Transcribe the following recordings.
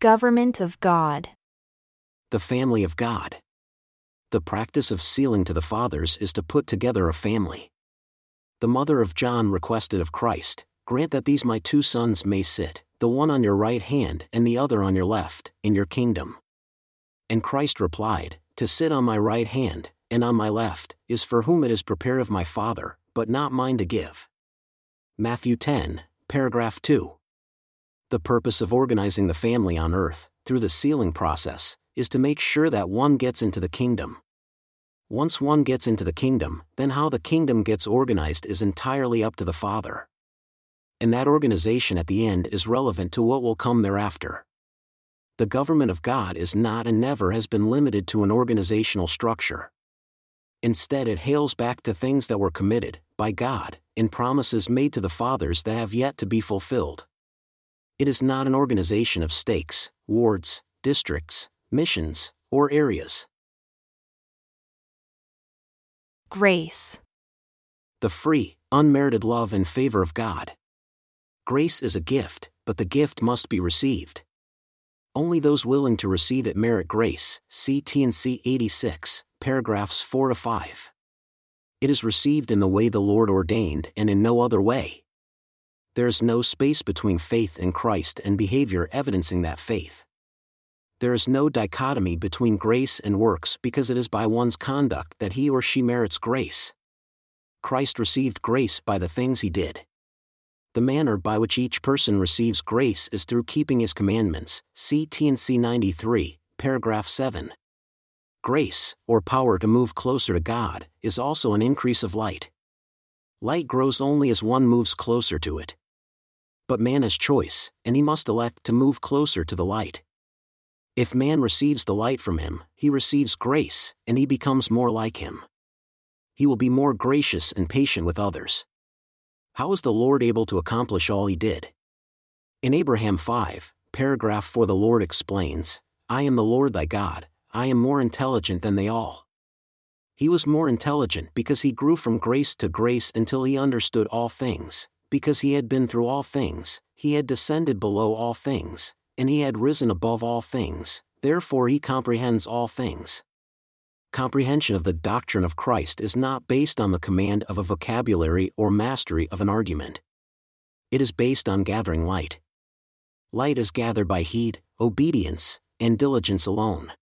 Government of God. The family of God. The practice of sealing to the fathers is to put together a family. The mother of John requested of Christ, Grant that these my two sons may sit, the one on your right hand and the other on your left, in your kingdom. And Christ replied, To sit on my right hand, and on my left, is for whom it is prepared of my Father, but not mine to give. Matthew 10, paragraph 2. The purpose of organizing the family on earth, through the sealing process, is to make sure that one gets into the kingdom. Once one gets into the kingdom, then how the kingdom gets organized is entirely up to the Father. And that organization at the end is relevant to what will come thereafter. The government of God is not and never has been limited to an organizational structure. Instead, it hails back to things that were committed, by God, in promises made to the fathers that have yet to be fulfilled. It is not an organization of stakes, wards, districts, missions, or areas. Grace. The free, unmerited love and favor of God. Grace is a gift, but the gift must be received. Only those willing to receive it merit grace. T&C 86, paragraphs 4 to 5. It is received in the way the Lord ordained and in no other way. There is no space between faith in Christ and behavior evidencing that faith. There is no dichotomy between grace and works because it is by one's conduct that he or she merits grace. Christ received grace by the things he did. The manner by which each person receives grace is through keeping his commandments. See T&C 93, paragraph 7. Grace, or power to move closer to God, is also an increase of light. Light grows only as one moves closer to it. But man has choice, and he must elect to move closer to the light. If man receives the light from him, he receives grace, and he becomes more like him. He will be more gracious and patient with others. How is the Lord able to accomplish all he did? In Abraham 5, paragraph 4, the Lord explains I am the Lord thy God, I am more intelligent than they all. He was more intelligent because he grew from grace to grace until he understood all things, because he had been through all things, he had descended below all things, and he had risen above all things, therefore he comprehends all things. Comprehension of the doctrine of Christ is not based on the command of a vocabulary or mastery of an argument. It is based on gathering light. Light is gathered by heed, obedience, and diligence alone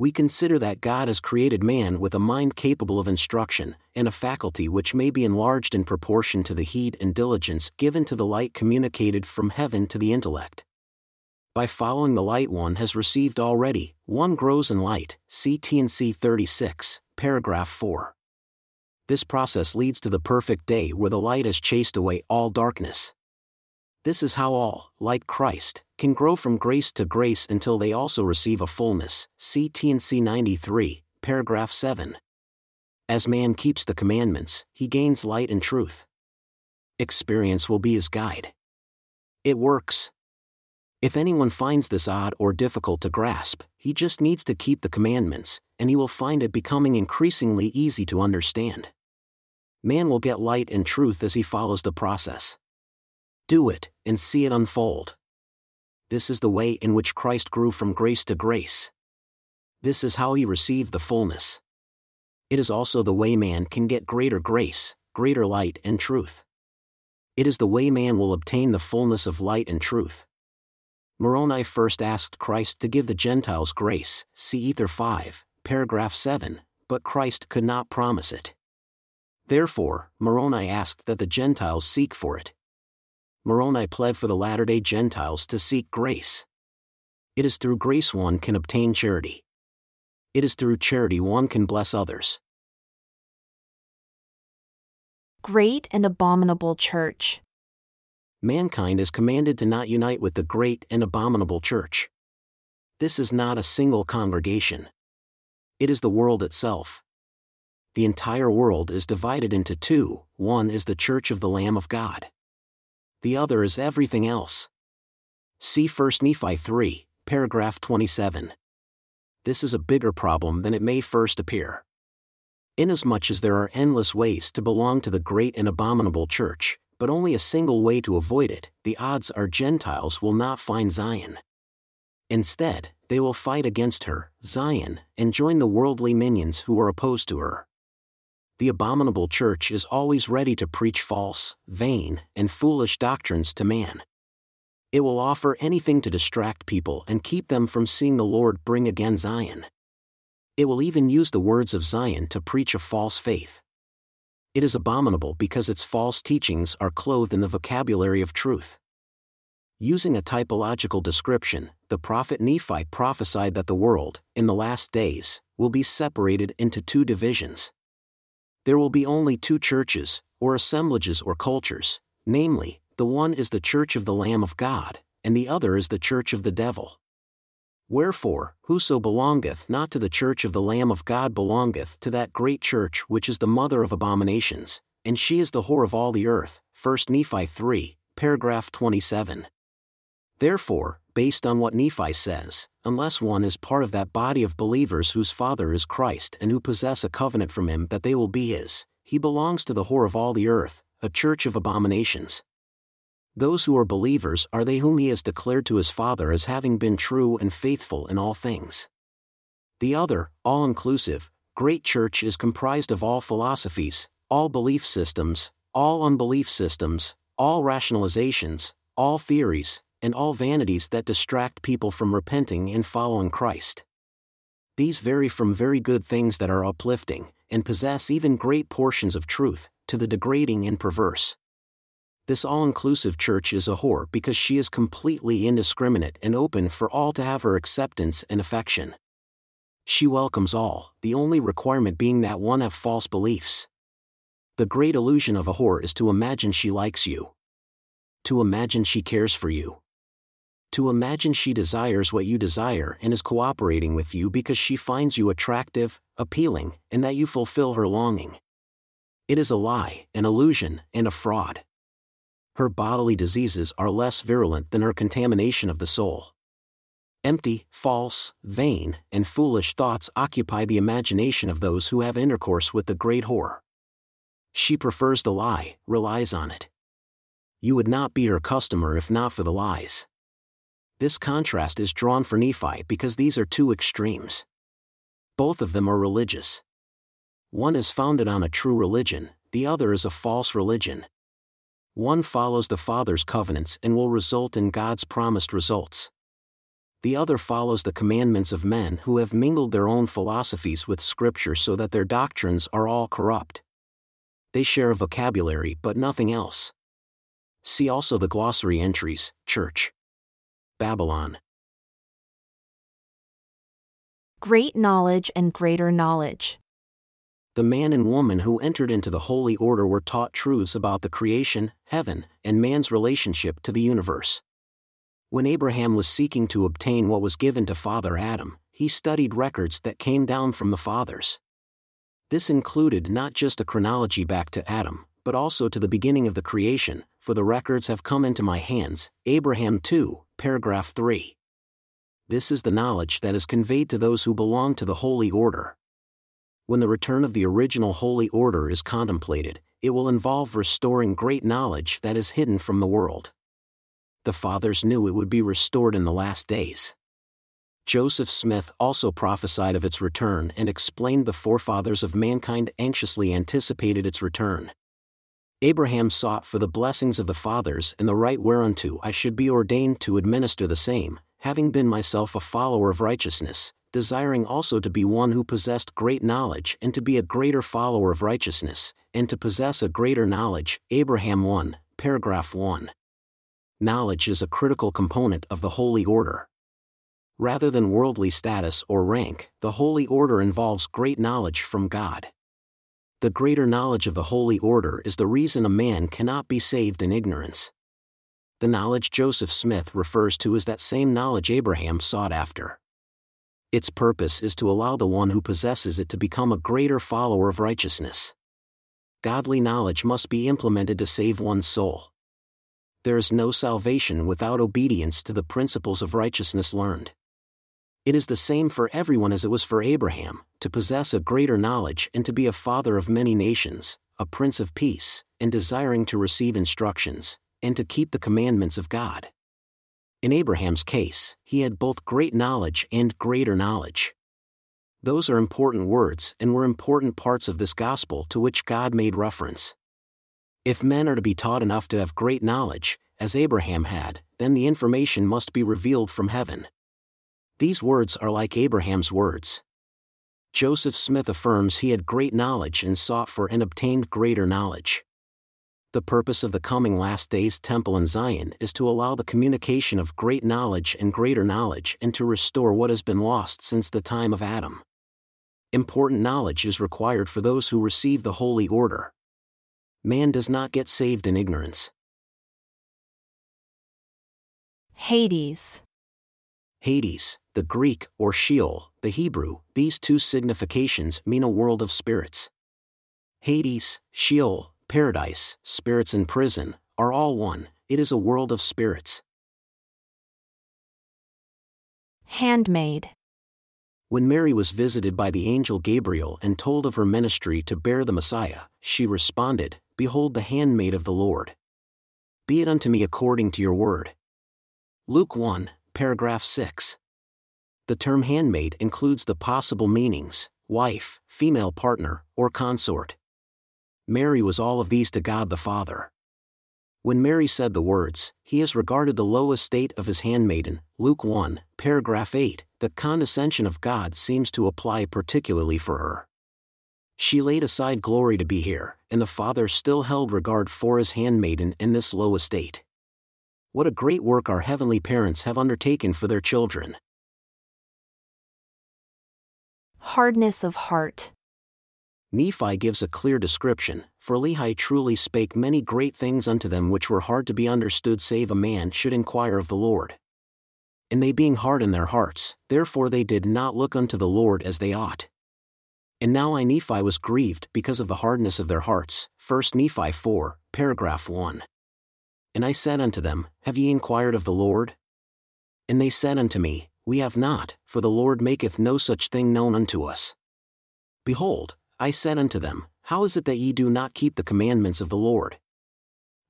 we consider that God has created man with a mind capable of instruction, and a faculty which may be enlarged in proportion to the heed and diligence given to the light communicated from heaven to the intellect. By following the light one has received already, one grows in light, T&C 36, paragraph 4. This process leads to the perfect day where the light has chased away all darkness. This is how all, like Christ, can grow from grace to grace until they also receive a fullness. See T&C 93, paragraph 7. As man keeps the commandments, he gains light and truth. Experience will be his guide. It works. If anyone finds this odd or difficult to grasp, he just needs to keep the commandments, and he will find it becoming increasingly easy to understand. Man will get light and truth as he follows the process. Do it, and see it unfold. This is the way in which Christ grew from grace to grace. This is how he received the fullness. It is also the way man can get greater grace, greater light and truth. It is the way man will obtain the fullness of light and truth. Moroni first asked Christ to give the Gentiles grace, see Ether 5, paragraph 7, but Christ could not promise it. Therefore, Moroni asked that the Gentiles seek for it. Moroni pled for the latter day Gentiles to seek grace. It is through grace one can obtain charity. It is through charity one can bless others. Great and abominable church. Mankind is commanded to not unite with the great and abominable church. This is not a single congregation. It is the world itself. The entire world is divided into two one is the church of the Lamb of God the other is everything else. See 1 Nephi 3, paragraph 27. This is a bigger problem than it may first appear. Inasmuch as there are endless ways to belong to the great and abominable church, but only a single way to avoid it, the odds are Gentiles will not find Zion. Instead, they will fight against her, Zion, and join the worldly minions who are opposed to her. The abominable church is always ready to preach false, vain, and foolish doctrines to man. It will offer anything to distract people and keep them from seeing the Lord bring again Zion. It will even use the words of Zion to preach a false faith. It is abominable because its false teachings are clothed in the vocabulary of truth. Using a typological description, the prophet Nephi prophesied that the world, in the last days, will be separated into two divisions. There will be only two churches, or assemblages or cultures, namely, the one is the church of the Lamb of God, and the other is the church of the devil. Wherefore, whoso belongeth not to the church of the Lamb of God belongeth to that great church which is the mother of abominations, and she is the whore of all the earth. 1 Nephi 3, paragraph 27. Therefore, based on what Nephi says, unless one is part of that body of believers whose father is Christ and who possess a covenant from him that they will be his, he belongs to the whore of all the earth, a church of abominations. Those who are believers are they whom he has declared to his Father as having been true and faithful in all things. The other, all inclusive, great church is comprised of all philosophies, all belief systems, all unbelief systems, all rationalizations, all theories, and all vanities that distract people from repenting and following Christ. These vary from very good things that are uplifting, and possess even great portions of truth, to the degrading and perverse. This all inclusive church is a whore because she is completely indiscriminate and open for all to have her acceptance and affection. She welcomes all, the only requirement being that one have false beliefs. The great illusion of a whore is to imagine she likes you. To imagine she cares for you. To imagine she desires what you desire and is cooperating with you because she finds you attractive, appealing, and that you fulfill her longing. It is a lie, an illusion, and a fraud her bodily diseases are less virulent than her contamination of the soul. Empty, false, vain, and foolish thoughts occupy the imagination of those who have intercourse with the great whore. She prefers the lie, relies on it. You would not be her customer if not for the lies. This contrast is drawn for Nephi because these are two extremes. Both of them are religious. One is founded on a true religion, the other is a false religion. One follows the Father's covenants and will result in God's promised results. The other follows the commandments of men who have mingled their own philosophies with Scripture so that their doctrines are all corrupt. They share a vocabulary but nothing else. See also the glossary entries, Church. Babylon. Great knowledge and greater knowledge the man and woman who entered into the holy order were taught truths about the creation, heaven, and man's relationship to the universe. When Abraham was seeking to obtain what was given to Father Adam, he studied records that came down from the fathers. This included not just a chronology back to Adam, but also to the beginning of the creation, for the records have come into my hands, Abraham 2, paragraph 3. This is the knowledge that is conveyed to those who belong to the holy order when the return of the original holy order is contemplated, it will involve restoring great knowledge that is hidden from the world. The fathers knew it would be restored in the last days. Joseph Smith also prophesied of its return and explained the forefathers of mankind anxiously anticipated its return. Abraham sought for the blessings of the fathers and the right whereunto I should be ordained to administer the same, having been myself a follower of righteousness, desiring also to be one who possessed great knowledge and to be a greater follower of righteousness, and to possess a greater knowledge. Abraham 1, paragraph 1. Knowledge is a critical component of the holy order. Rather than worldly status or rank, the holy order involves great knowledge from God. The greater knowledge of the holy order is the reason a man cannot be saved in ignorance. The knowledge Joseph Smith refers to is that same knowledge Abraham sought after. Its purpose is to allow the one who possesses it to become a greater follower of righteousness. Godly knowledge must be implemented to save one's soul. There is no salvation without obedience to the principles of righteousness learned. It is the same for everyone as it was for Abraham to possess a greater knowledge and to be a father of many nations, a prince of peace, and desiring to receive instructions, and to keep the commandments of God. In Abraham's case, he had both great knowledge and greater knowledge. Those are important words and were important parts of this gospel to which God made reference. If men are to be taught enough to have great knowledge, as Abraham had, then the information must be revealed from heaven. These words are like Abraham's words. Joseph Smith affirms he had great knowledge and sought for and obtained greater knowledge. The purpose of the coming last days temple in Zion is to allow the communication of great knowledge and greater knowledge and to restore what has been lost since the time of Adam. Important knowledge is required for those who receive the holy order. Man does not get saved in ignorance. Hades. Hades, the Greek, or Sheol, the Hebrew, these two significations mean a world of spirits. Hades, Sheol, paradise, spirits in prison, are all one, it is a world of spirits. Handmaid. When Mary was visited by the angel Gabriel and told of her ministry to bear the Messiah, she responded, Behold the handmaid of the Lord. Be it unto me according to your word. Luke 1, paragraph 6. The term handmaid includes the possible meanings wife, female partner, or consort. Mary was all of these to God the Father. When Mary said the words, He has regarded the low estate of his handmaiden, Luke 1, paragraph 8, the condescension of God seems to apply particularly for her. She laid aside glory to be here, and the Father still held regard for his handmaiden in this low estate. What a great work our heavenly parents have undertaken for their children. Hardness of heart. Nephi gives a clear description, for Lehi truly spake many great things unto them which were hard to be understood save a man should inquire of the Lord. And they being hard in their hearts, therefore they did not look unto the Lord as they ought. And now I Nephi was grieved because of the hardness of their hearts. 1 Nephi 4, paragraph 1. And I said unto them, Have ye inquired of the Lord? And they said unto me, We have not, for the Lord maketh no such thing known unto us. Behold, I said unto them, How is it that ye do not keep the commandments of the Lord?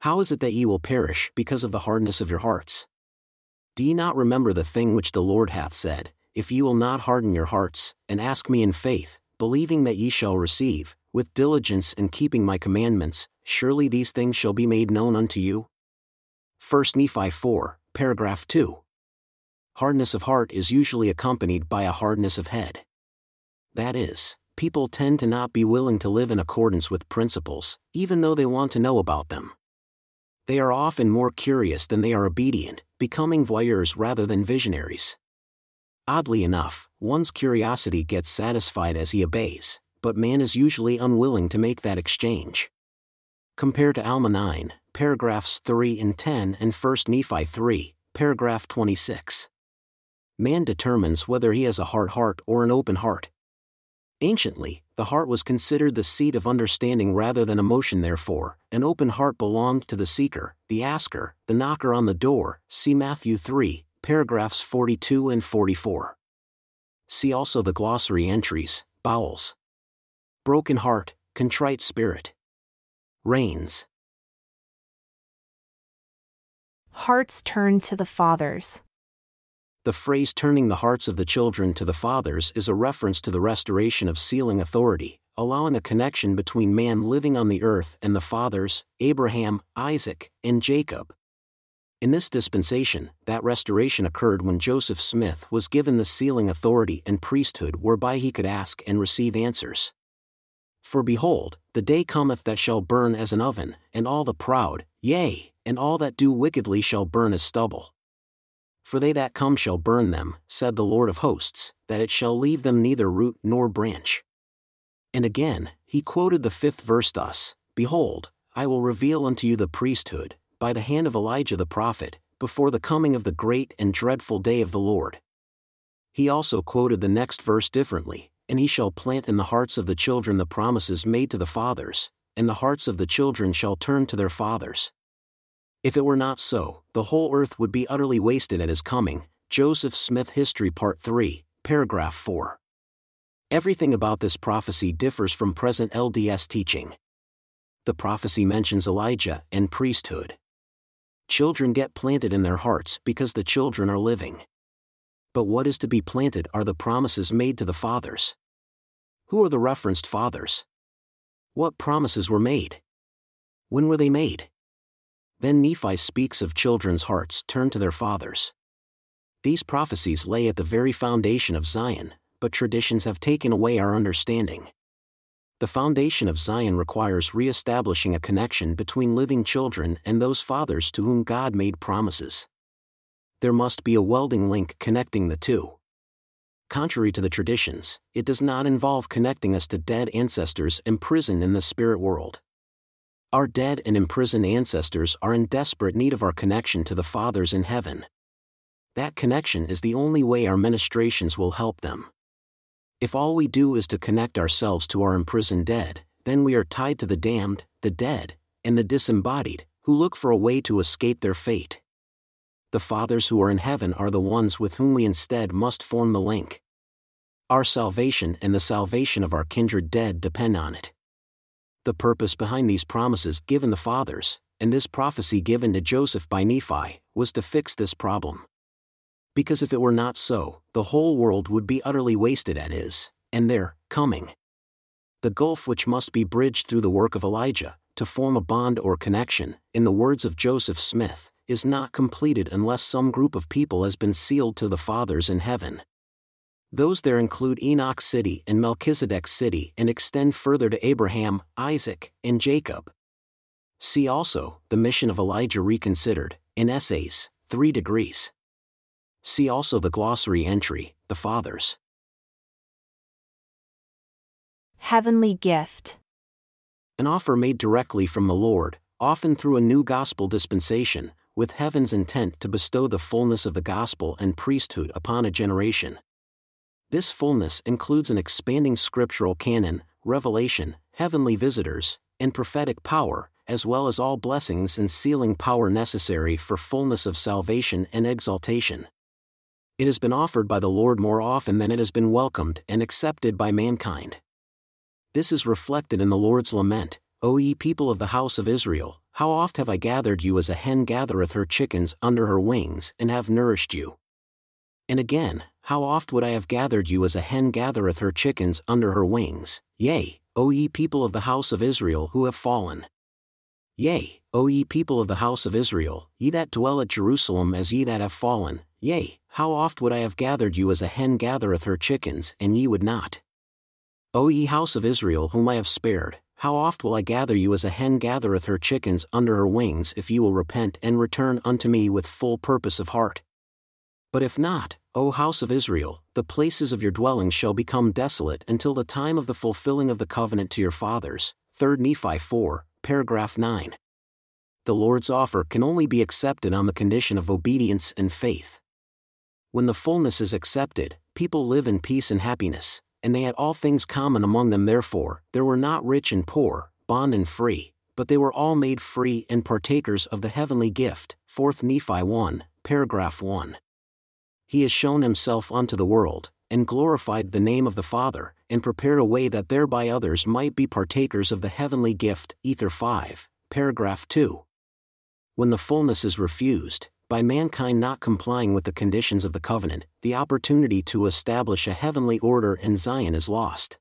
How is it that ye will perish because of the hardness of your hearts? Do ye not remember the thing which the Lord hath said, If ye will not harden your hearts, and ask me in faith, believing that ye shall receive, with diligence and keeping my commandments, surely these things shall be made known unto you? 1 Nephi 4, paragraph 2. Hardness of heart is usually accompanied by a hardness of head. That is, people tend to not be willing to live in accordance with principles, even though they want to know about them. They are often more curious than they are obedient, becoming voyeurs rather than visionaries. Oddly enough, one's curiosity gets satisfied as he obeys, but man is usually unwilling to make that exchange. Compare to Alma 9, paragraphs 3 and 10 and 1 Nephi 3, paragraph 26. Man determines whether he has a hard heart or an open heart. Anciently, the heart was considered the seat of understanding rather than emotion, therefore, an open heart belonged to the seeker, the asker, the knocker on the door. See Matthew 3, paragraphs 42 and 44. See also the glossary entries, bowels. Broken heart, contrite spirit. Reins. Hearts turned to the fathers. The phrase turning the hearts of the children to the fathers is a reference to the restoration of sealing authority, allowing a connection between man living on the earth and the fathers, Abraham, Isaac, and Jacob. In this dispensation, that restoration occurred when Joseph Smith was given the sealing authority and priesthood whereby he could ask and receive answers. For behold, the day cometh that shall burn as an oven, and all the proud, yea, and all that do wickedly shall burn as stubble. For they that come shall burn them, said the Lord of hosts, that it shall leave them neither root nor branch. And again, he quoted the fifth verse thus Behold, I will reveal unto you the priesthood, by the hand of Elijah the prophet, before the coming of the great and dreadful day of the Lord. He also quoted the next verse differently, and he shall plant in the hearts of the children the promises made to the fathers, and the hearts of the children shall turn to their fathers. If it were not so, the whole earth would be utterly wasted at his coming. Joseph Smith History Part 3, Paragraph 4. Everything about this prophecy differs from present LDS teaching. The prophecy mentions Elijah and priesthood. children get planted in their hearts because the children are living. But what is to be planted are the promises made to the fathers. Who are the referenced fathers? What promises were made? When were they made? Then Nephi speaks of children's hearts turned to their fathers. These prophecies lay at the very foundation of Zion, but traditions have taken away our understanding. The foundation of Zion requires re establishing a connection between living children and those fathers to whom God made promises. There must be a welding link connecting the two. Contrary to the traditions, it does not involve connecting us to dead ancestors imprisoned in the spirit world. Our dead and imprisoned ancestors are in desperate need of our connection to the fathers in heaven. That connection is the only way our ministrations will help them. If all we do is to connect ourselves to our imprisoned dead, then we are tied to the damned, the dead, and the disembodied, who look for a way to escape their fate. The fathers who are in heaven are the ones with whom we instead must form the link. Our salvation and the salvation of our kindred dead depend on it. The purpose behind these promises given the fathers, and this prophecy given to Joseph by Nephi, was to fix this problem. Because if it were not so, the whole world would be utterly wasted at his, and their, coming. The gulf which must be bridged through the work of Elijah, to form a bond or connection, in the words of Joseph Smith, is not completed unless some group of people has been sealed to the fathers in heaven. Those there include Enoch City and Melchizedek City and extend further to Abraham, Isaac, and Jacob. See also The Mission of Elijah Reconsidered, in Essays, 3 Degrees. See also the glossary entry, The Fathers. Heavenly gift. An offer made directly from the Lord, often through a new gospel dispensation, with heaven's intent to bestow the fullness of the gospel and priesthood upon a generation. This fullness includes an expanding scriptural canon, revelation, heavenly visitors, and prophetic power, as well as all blessings and sealing power necessary for fullness of salvation and exaltation. It has been offered by the Lord more often than it has been welcomed and accepted by mankind. This is reflected in the Lord's lament O ye people of the house of Israel, how oft have I gathered you as a hen gathereth her chickens under her wings, and have nourished you? And again, how oft would I have gathered you as a hen gathereth her chickens under her wings, yea, O ye people of the house of Israel who have fallen. Yea, O ye people of the house of Israel, ye that dwell at Jerusalem as ye that have fallen, yea, how oft would I have gathered you as a hen gathereth her chickens, and ye would not. O ye house of Israel whom I have spared, how oft will I gather you as a hen gathereth her chickens under her wings if ye will repent and return unto me with full purpose of heart. But if not, O house of Israel, the places of your dwelling shall become desolate until the time of the fulfilling of the covenant to your fathers. 3 Nephi 4, paragraph 9. The Lord's offer can only be accepted on the condition of obedience and faith. When the fullness is accepted, people live in peace and happiness, and they had all things common among them therefore, there were not rich and poor, bond and free, but they were all made free and partakers of the heavenly gift. 4 Nephi 1, paragraph 1 he has shown himself unto the world, and glorified the name of the Father, and prepared a way that thereby others might be partakers of the heavenly gift. Ether 5, paragraph 2. When the fullness is refused, by mankind not complying with the conditions of the covenant, the opportunity to establish a heavenly order in Zion is lost.